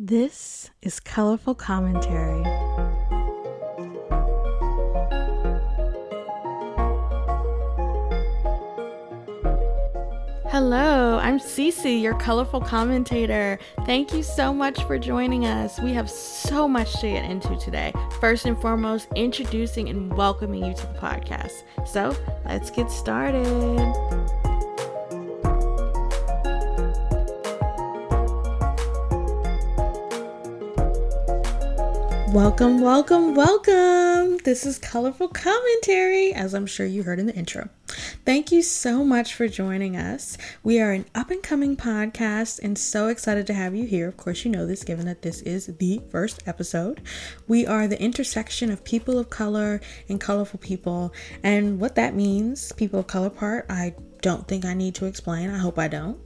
This is Colorful Commentary. Hello, I'm Cece, your colorful commentator. Thank you so much for joining us. We have so much to get into today. First and foremost, introducing and welcoming you to the podcast. So let's get started. Welcome, welcome, welcome. This is Colorful Commentary, as I'm sure you heard in the intro. Thank you so much for joining us. We are an up and coming podcast and so excited to have you here. Of course, you know this given that this is the first episode. We are the intersection of people of color and colorful people. And what that means, people of color part, I don't think I need to explain. I hope I don't.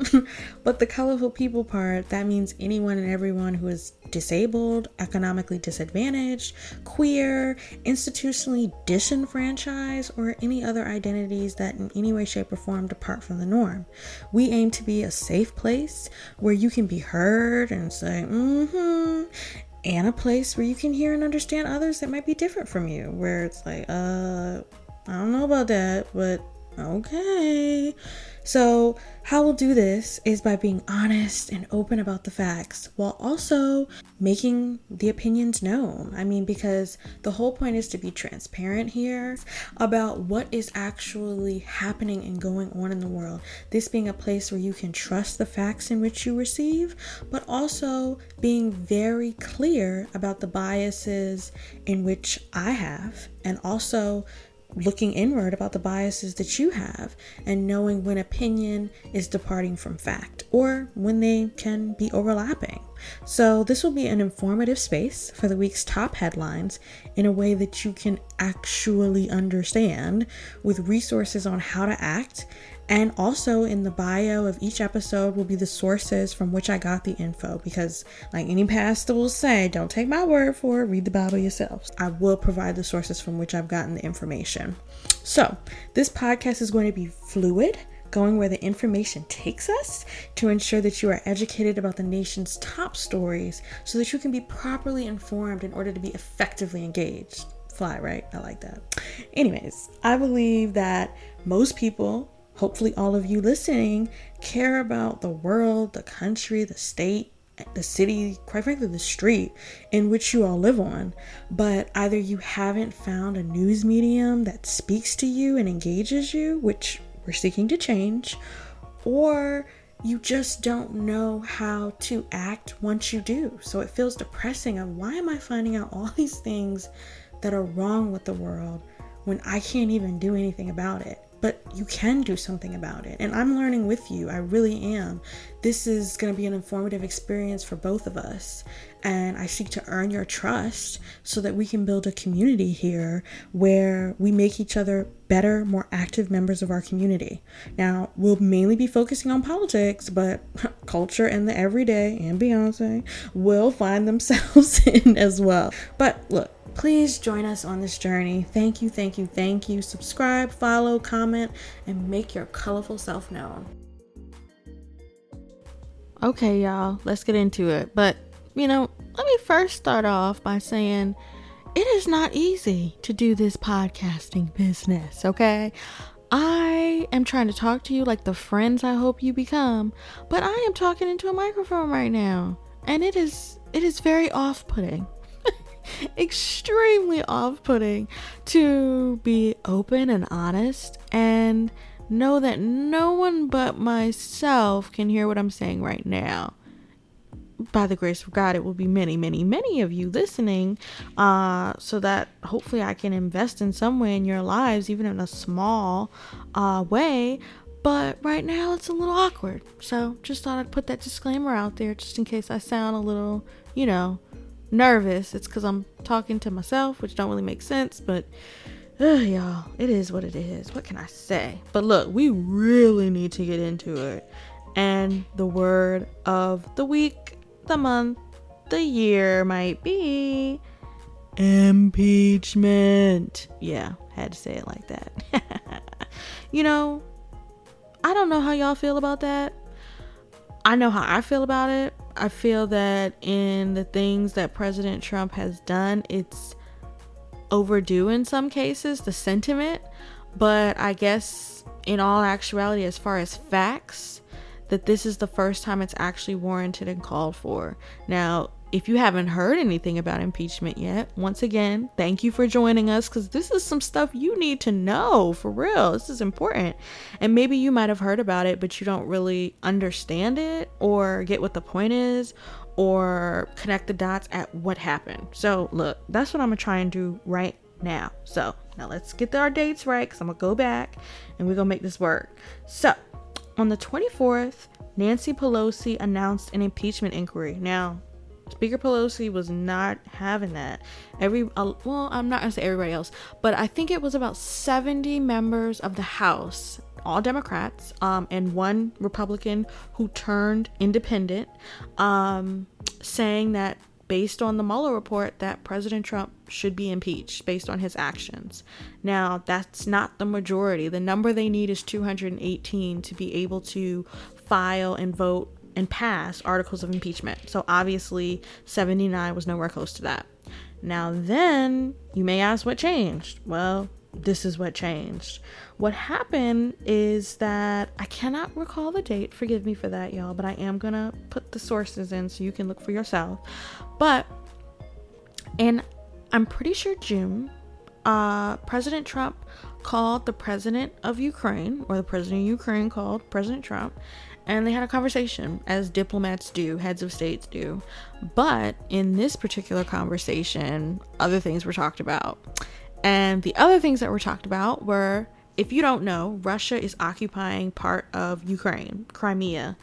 but the colorful people part, that means anyone and everyone who is disabled, economically disadvantaged, queer, institutionally disenfranchised, or any other identities that in any way, shape, or form depart from the norm. We aim to be a safe place where you can be heard and say, mm hmm, and a place where you can hear and understand others that might be different from you, where it's like, uh, I don't know about that, but Okay. So, how we'll do this is by being honest and open about the facts while also making the opinions known. I mean, because the whole point is to be transparent here about what is actually happening and going on in the world. This being a place where you can trust the facts in which you receive, but also being very clear about the biases in which I have and also looking inward about the biases that you have and knowing when opinion is departing from fact or when they can be overlapping. So, this will be an informative space for the week's top headlines in a way that you can actually understand with resources on how to act and also in the bio of each episode will be the sources from which I got the info because, like any pastor will say, don't take my word for it, read the Bible yourselves. I will provide the sources from which I've gotten the information. So, this podcast is going to be fluid going where the information takes us to ensure that you are educated about the nation's top stories so that you can be properly informed in order to be effectively engaged. Fly, right? I like that. Anyways, I believe that most people hopefully all of you listening care about the world, the country, the state, the city, quite frankly, the street in which you all live on. But either you haven't found a news medium that speaks to you and engages you, which we're seeking to change, or you just don't know how to act once you do. So it feels depressing of why am I finding out all these things that are wrong with the world when I can't even do anything about it? But you can do something about it. And I'm learning with you. I really am. This is going to be an informative experience for both of us. And I seek to earn your trust so that we can build a community here where we make each other better, more active members of our community. Now, we'll mainly be focusing on politics, but culture and the everyday and Beyonce will find themselves in as well. But look, Please join us on this journey. Thank you, thank you, thank you. Subscribe, follow, comment, and make your colorful self known. Okay, y'all, let's get into it. But, you know, let me first start off by saying it is not easy to do this podcasting business, okay? I am trying to talk to you like the friends I hope you become, but I am talking into a microphone right now, and it is it is very off-putting. Extremely off putting to be open and honest and know that no one but myself can hear what I'm saying right now. By the grace of God, it will be many, many, many of you listening, uh, so that hopefully I can invest in some way in your lives, even in a small uh, way. But right now it's a little awkward. So just thought I'd put that disclaimer out there just in case I sound a little, you know, nervous. It's because I'm talking to myself, which don't really make sense, but uh, y'all, it is what it is. What can I say? But look, we really need to get into it. And the word of the week, the month, the year might be impeachment. Yeah, had to say it like that. you know, I don't know how y'all feel about that. I know how I feel about it. I feel that in the things that President Trump has done, it's overdue in some cases, the sentiment. But I guess in all actuality, as far as facts, that this is the first time it's actually warranted and called for. Now, if you haven't heard anything about impeachment yet, once again, thank you for joining us because this is some stuff you need to know for real. This is important. And maybe you might have heard about it, but you don't really understand it or get what the point is or connect the dots at what happened. So, look, that's what I'm to try and do right now. So, now let's get our dates right because I'm to go back and we're to make this work. So, on the 24th, Nancy Pelosi announced an impeachment inquiry. Now, Speaker Pelosi was not having that. Every uh, well, I'm not gonna say everybody else, but I think it was about 70 members of the House, all Democrats, um, and one Republican who turned independent, um, saying that based on the Mueller report that President Trump should be impeached based on his actions. Now, that's not the majority. The number they need is 218 to be able to file and vote and pass articles of impeachment. So obviously, 79 was nowhere close to that. Now, then you may ask what changed. Well, this is what changed. What happened is that I cannot recall the date. Forgive me for that, y'all, but I am to put the sources in so you can look for yourself. But, and I'm pretty sure June, uh, President Trump called the president of Ukraine, or the president of Ukraine called President Trump, and they had a conversation, as diplomats do, heads of states do. But in this particular conversation, other things were talked about. And the other things that were talked about were if you don't know, Russia is occupying part of Ukraine, Crimea.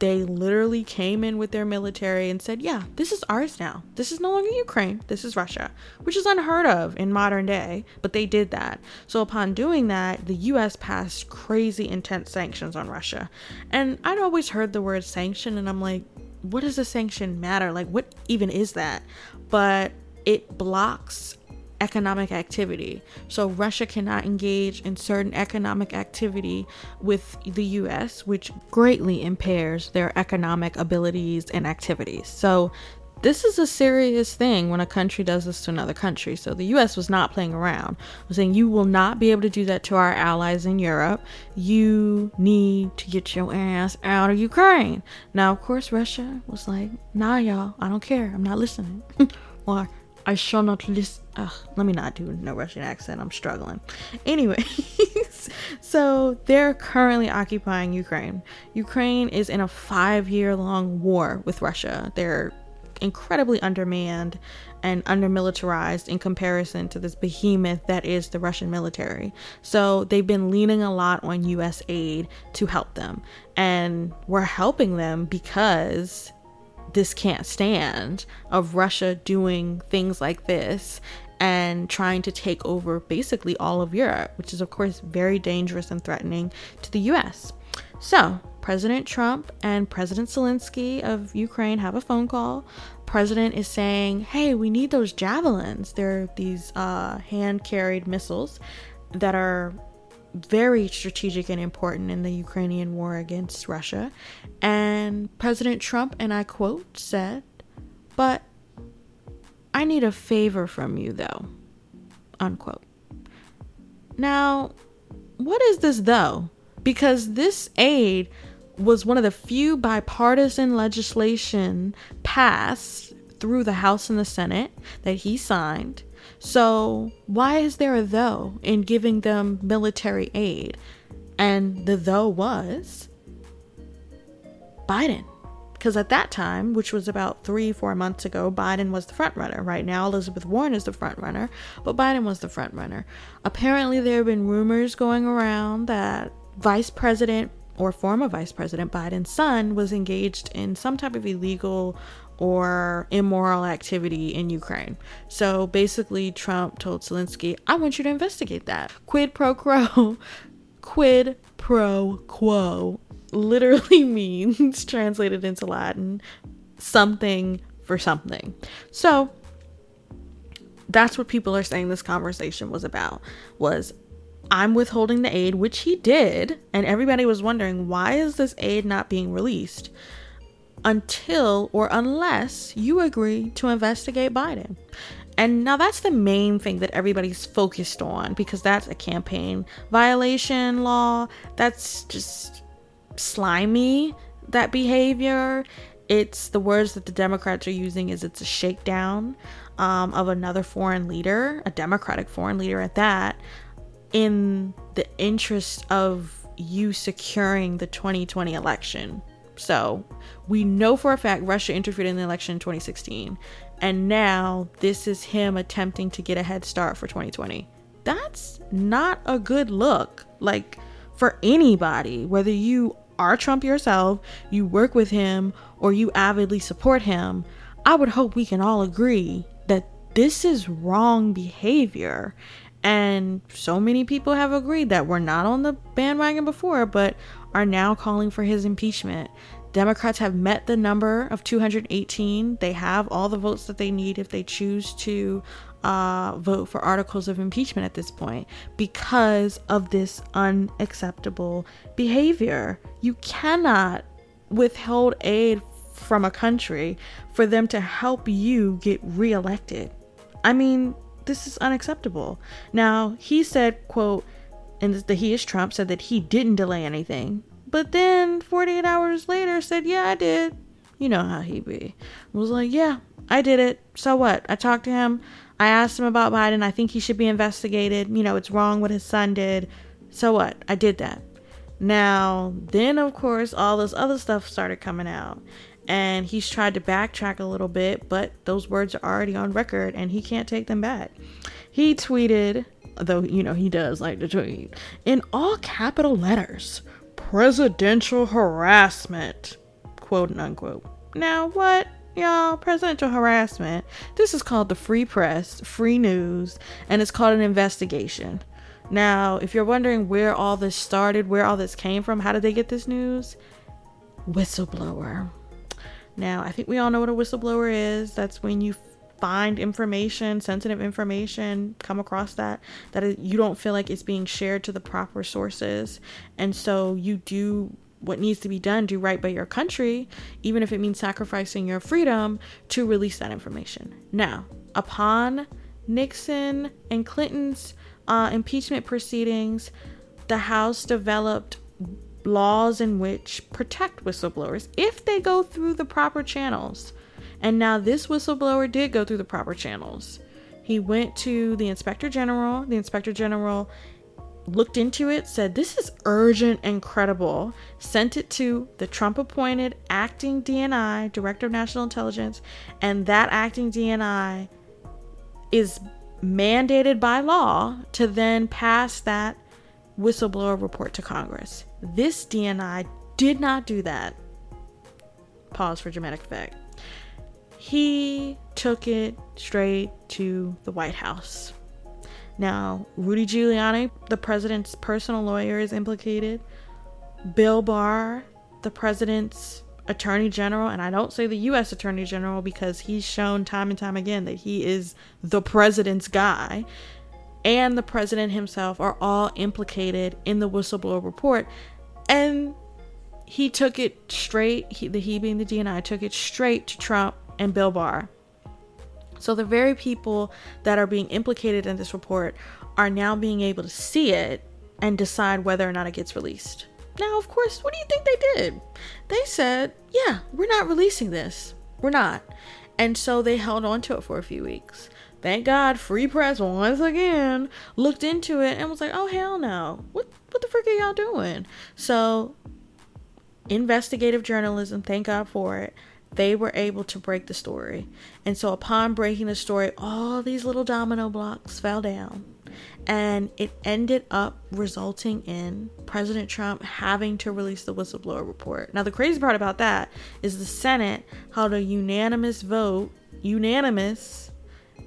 They literally came in with their military and said, Yeah, this is ours now. This is no longer Ukraine. This is Russia, which is unheard of in modern day, but they did that. So, upon doing that, the US passed crazy intense sanctions on Russia. And I'd always heard the word sanction, and I'm like, what does a sanction matter? Like, what even is that? But it blocks economic activity. So Russia cannot engage in certain economic activity with the US, which greatly impairs their economic abilities and activities. So this is a serious thing when a country does this to another country. So the US was not playing around. was saying you will not be able to do that to our allies in Europe. You need to get your ass out of Ukraine. Now, of course, Russia was like, nah, y'all, I don't care. I'm not listening. or I shall not listen. Ugh, let me not do no Russian accent. I'm struggling. Anyways, so they're currently occupying Ukraine. Ukraine is in a five year long war with Russia. They're incredibly undermanned and undermilitarized in comparison to this behemoth that is the Russian military. So they've been leaning a lot on US aid to help them. And we're helping them because this can't stand of Russia doing things like this and trying to take over basically all of Europe, which is, of course, very dangerous and threatening to the US. So, President Trump and President Zelensky of Ukraine have a phone call. President is saying, "Hey, we need those javelins. They're these uh, hand-carried missiles that are very strategic and important in the Ukrainian war against Russia. And President Trump, and I quote, said, But I need a favor from you, though. Unquote. Now, what is this, though? Because this aid was one of the few bipartisan legislation passed through the House and the Senate that he signed so, why is there a though in giving them military aid? And the though was Biden. Because at that time, which was about three, four months ago, Biden was the front runner. Right now, Elizabeth Warren is the front runner, but Biden was the front runner. Apparently, there have been rumors going around that Vice President or former Vice President Biden's son was engaged in some type of illegal or immoral activity in Ukraine. So basically, Trump told Zelensky, I want you to investigate that. Quid pro quo, quid pro quo literally means, translated into Latin, something for something. So that's what people are saying this conversation was about was I'm withholding the aid, which he did, and everybody was wondering why is this aid not being released? until or unless you agree to investigate Biden. And now that's the main thing that everybody's focused on because that's a campaign violation law. That's just slimy, that behavior. It's the words that the Democrats are using is it's a shakedown um, of another foreign leader, a Democratic foreign leader at that, in the interest of you securing the 2020 election. So we know for a fact Russia interfered in the election in 2016. And now this is him attempting to get a head start for 2020. That's not a good look. Like for anybody, whether you are Trump yourself, you work with him, or you avidly support him, I would hope we can all agree that this is wrong behavior. And so many people have agreed that we're not on the bandwagon before, but are now calling for his impeachment. Democrats have met the number of 218. They have all the votes that they need if they choose to uh, vote for articles of impeachment at this point because of this unacceptable behavior. You cannot withhold aid from a country for them to help you get reelected. I mean, this is unacceptable. Now, he said, quote, and the he is Trump said that he didn't delay anything. But then 48 hours later said, "Yeah, I did." You know how he be. Was like, "Yeah, I did it. So what? I talked to him. I asked him about Biden. I think he should be investigated. You know, it's wrong what his son did. So what? I did that." Now, then of course, all this other stuff started coming out and he's tried to backtrack a little bit, but those words are already on record and he can't take them back. He tweeted, though you know he does like to tweet, in all capital letters, presidential harassment, quote unquote. Now, what? Y'all, presidential harassment. This is called the free press, free news, and it's called an investigation. Now, if you're wondering where all this started, where all this came from, how did they get this news? Whistleblower. Now, I think we all know what a whistleblower is. That's when you find information, sensitive information, come across that that you don't feel like it's being shared to the proper sources, and so you do what needs to be done, do right by your country, even if it means sacrificing your freedom to release that information. Now, upon Nixon and Clinton's uh, impeachment proceedings, the House developed laws in which protect whistleblowers if they go through the proper channels. And now this whistleblower did go through the proper channels. He went to the inspector general. The inspector general looked into it, said, This is urgent and credible, sent it to the Trump appointed acting DNI, Director of National Intelligence, and that acting DNI is mandated by law to then pass that whistleblower report to Congress. This DNI did not do that. Pause for dramatic effect. He took it straight to the White House. Now, Rudy Giuliani, the president's personal lawyer, is implicated. Bill Barr, the president's attorney general, and I don't say the U.S. attorney general because he's shown time and time again that he is the president's guy, and the president himself are all implicated in the whistleblower report. And he took it straight, he, the he being the DNI, took it straight to Trump and Bill Barr. So the very people that are being implicated in this report are now being able to see it and decide whether or not it gets released. Now, of course, what do you think they did? They said, yeah, we're not releasing this. We're not. And so they held on to it for a few weeks. Thank God, Free Press once again looked into it and was like, "Oh hell no! What what the frick are y'all doing?" So, investigative journalism. Thank God for it. They were able to break the story, and so upon breaking the story, all these little domino blocks fell down, and it ended up resulting in President Trump having to release the whistleblower report. Now, the crazy part about that is the Senate held a unanimous vote, unanimous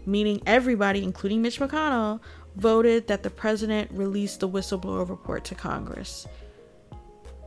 meaning everybody, including Mitch McConnell, voted that the president release the whistleblower report to Congress.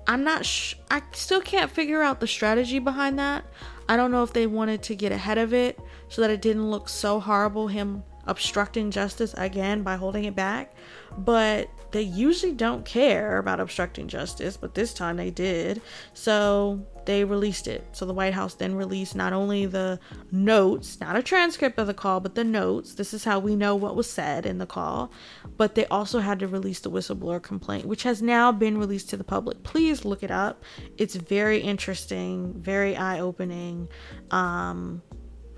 I'm not sh- I still can't figure out the strategy behind that. I don't know if they wanted to get ahead of it so that it didn't look so horrible him obstructing justice again by holding it back, but they usually don't care about obstructing justice, but this time they did. So they released it. So the White House then released not only the notes, not a transcript of the call, but the notes. This is how we know what was said in the call. But they also had to release the whistleblower complaint, which has now been released to the public. Please look it up. It's very interesting, very eye opening. Um,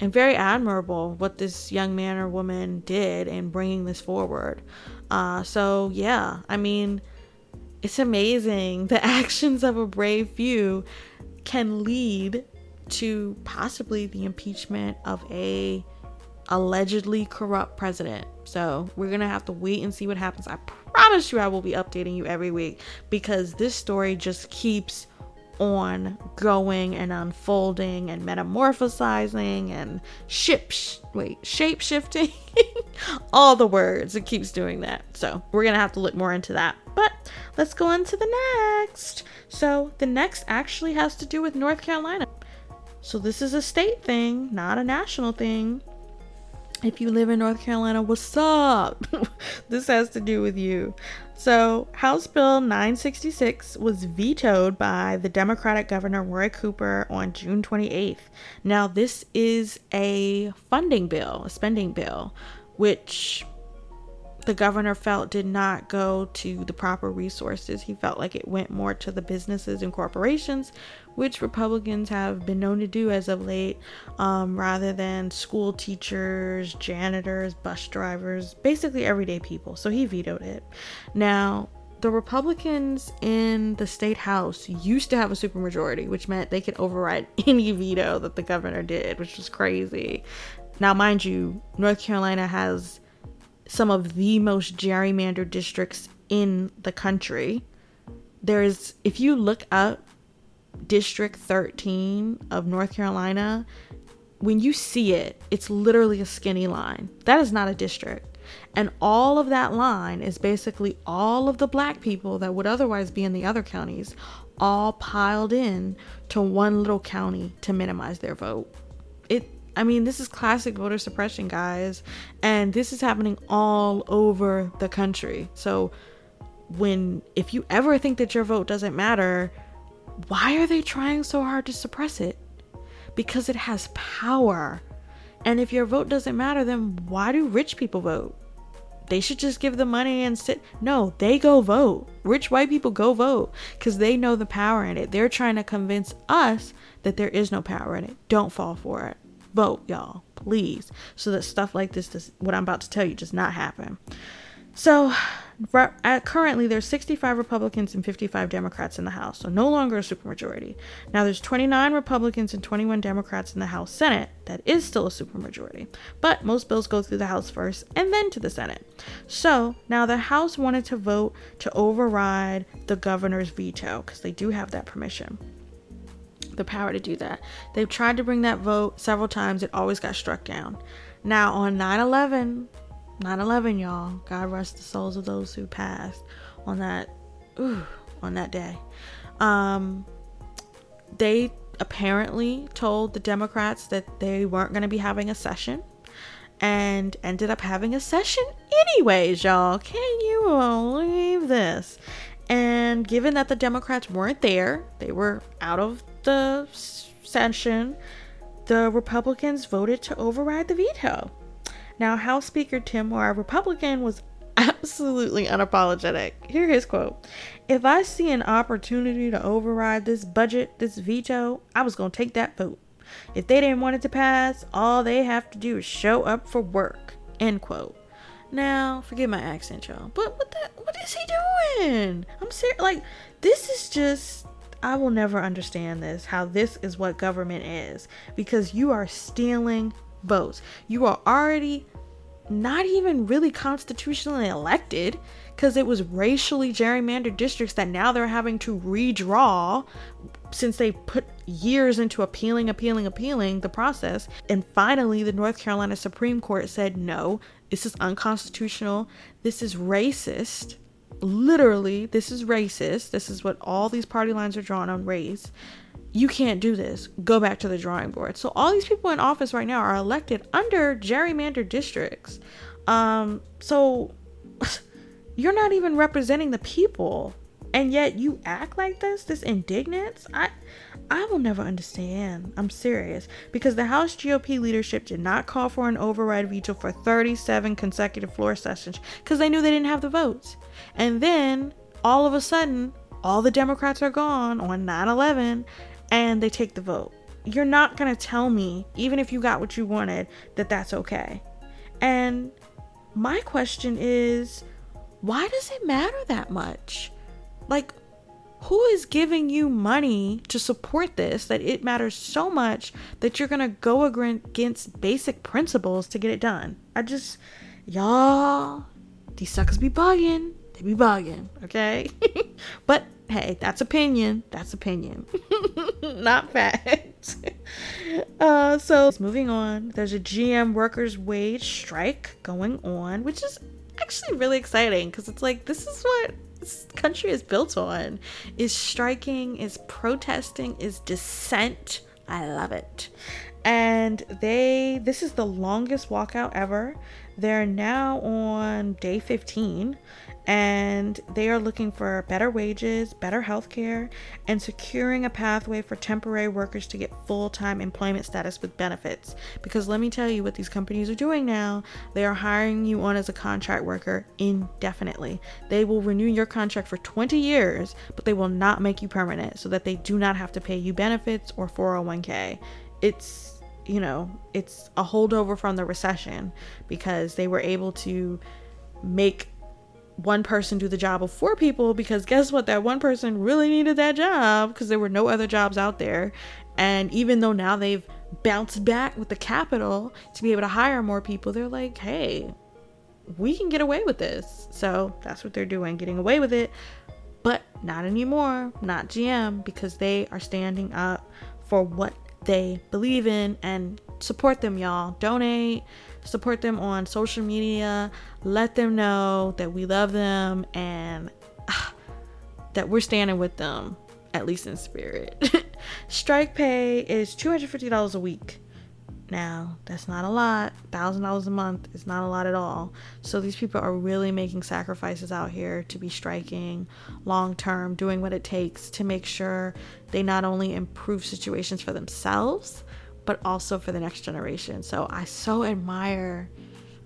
and very admirable what this young man or woman did in bringing this forward. Uh, so, yeah, I mean, it's amazing the actions of a brave few can lead to possibly the impeachment of a allegedly corrupt president. So, we're to have to wait and see what happens. I promise you I will be updating you every week because this story just keeps on going and unfolding and metamorphosizing and ship sh- wait shape shifting all the words. It keeps doing that. So we're gonna have to look more into that. But let's go on to the next. So the next actually has to do with north carolina. So this is a state thing not a national thing if you live in North Carolina, what's up? this has to do with you. So, House Bill 966 was vetoed by the Democratic Governor Roy Cooper on June 28th. Now, this is a funding bill, a spending bill, which the governor felt did not go to the proper resources. He felt like it went more to the businesses and corporations, which Republicans have been known to do as of late, um, rather than school teachers, janitors, bus drivers, basically everyday people. So he vetoed it. Now, the Republicans in the state house used to have a supermajority, which meant they could override any veto that the governor did, which was crazy. Now, mind you, North Carolina has some of the most gerrymandered districts in the country. There's, if you look up District 13 of North Carolina, when you see it, it's literally a skinny line. That is not a district. And all of that line is basically all of the black people that would otherwise be in the other counties, all piled in to one little county to minimize their vote. It I mean, this is classic voter suppression, guys. And this is happening all over the country. So, when, if you ever think that your vote doesn't matter, why are they trying so hard to suppress it? Because it has power. And if your vote doesn't matter, then why do rich people vote? They should just give the money and sit. No, they go vote. Rich white people go vote because they know the power in it. They're trying to convince us that there is no power in it. Don't fall for it vote, y'all, please, so that stuff like this, does, what I'm about to tell you, does not happen. So, at, uh, currently, there's 65 Republicans and 55 Democrats in the House, so no longer a supermajority. Now, there's 29 Republicans and 21 Democrats in the House Senate. That is still a supermajority, but most bills go through the House first and then to the Senate. So now the House wanted to vote to override the governor's veto because they do have that permission the power to do that. They've tried to bring that vote several times, it always got struck down. Now, on 9 11, 9 11, y'all, God rest the souls of those who passed on that, ooh, on that day. Um, they apparently told the Democrats that they weren't going to be having a session and ended up having a session anyways, y'all. Can you believe this? And given that the Democrats weren't there, they were out of the session, the Republicans voted to override the veto. Now, House Speaker Tim Moore, a Republican, was absolutely unapologetic. Here his quote If I see an opportunity to override this budget, this veto, I was going to take that vote. If they didn't want it to pass, all they have to do is show up for work. End quote. Now, forgive my accent, y'all, but what the, what is he doing? I'm serious. Like, this is just I will never understand this how this is what government is because you are stealing votes. You are already not even really constitutionally elected because it was racially gerrymandered districts that now they're having to redraw since they put years into appealing, appealing, appealing the process. And finally, the North Carolina Supreme Court said, no, this is unconstitutional. This is racist literally, this is racist. This is what all these party lines are drawn on race. You can't do this. Go back to the drawing board. So all these people in office right now are elected under gerrymandered districts. Um, so you're not even representing the people and yet you act like this this indignance i i will never understand i'm serious because the house gop leadership did not call for an override veto for 37 consecutive floor sessions because they knew they didn't have the votes and then all of a sudden all the democrats are gone on 9-11 and they take the vote you're not going to tell me even if you got what you wanted that that's okay and my question is why does it matter that much like, who is giving you money to support this that it matters so much that you're going to go against basic principles to get it done? I just, y'all, these suckers be bugging. They be bugging, okay? but hey, that's opinion. That's opinion, not fact. uh, so moving on, there's a GM workers' wage strike going on, which is actually really exciting because it's like this is what this country is built on is striking, is protesting, is dissent. I love it. And they, this is the longest walkout ever. They're now on day 15 and they are looking for better wages, better health care, and securing a pathway for temporary workers to get full time employment status with benefits. Because let me tell you what these companies are doing now they are hiring you on as a contract worker indefinitely. They will renew your contract for 20 years, but they will not make you permanent so that they do not have to pay you benefits or 401k. It's you know, it's a holdover from the recession because they were able to make one person do the job of four people because guess what? That one person really needed that job because there were no other jobs out there. And even though now they've bounced back with the capital to be able to hire more people, they're like, hey, we can get away with this. So that's what they're doing, getting away with it. But not anymore, not GM, because they are standing up for what they believe in and support them, y'all. Donate, support them on social media, let them know that we love them and that we're standing with them, at least in spirit. Strike pay is $250 a week. Now, that's not a lot. $1,000 a month is not a lot at all. So, these people are really making sacrifices out here to be striking long term, doing what it takes to make sure they not only improve situations for themselves, but also for the next generation. So I so admire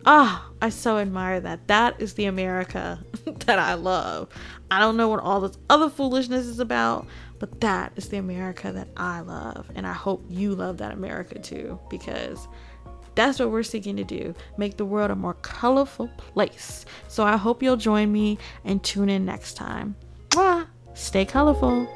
ah, oh, I so admire that. That is the America that I love. I don't know what all this other foolishness is about, but that is the America that I love. And I hope you love that America too, because that's what we're seeking to do make the world a more colorful place. So I hope you'll join me and tune in next time. Mwah! Stay colorful.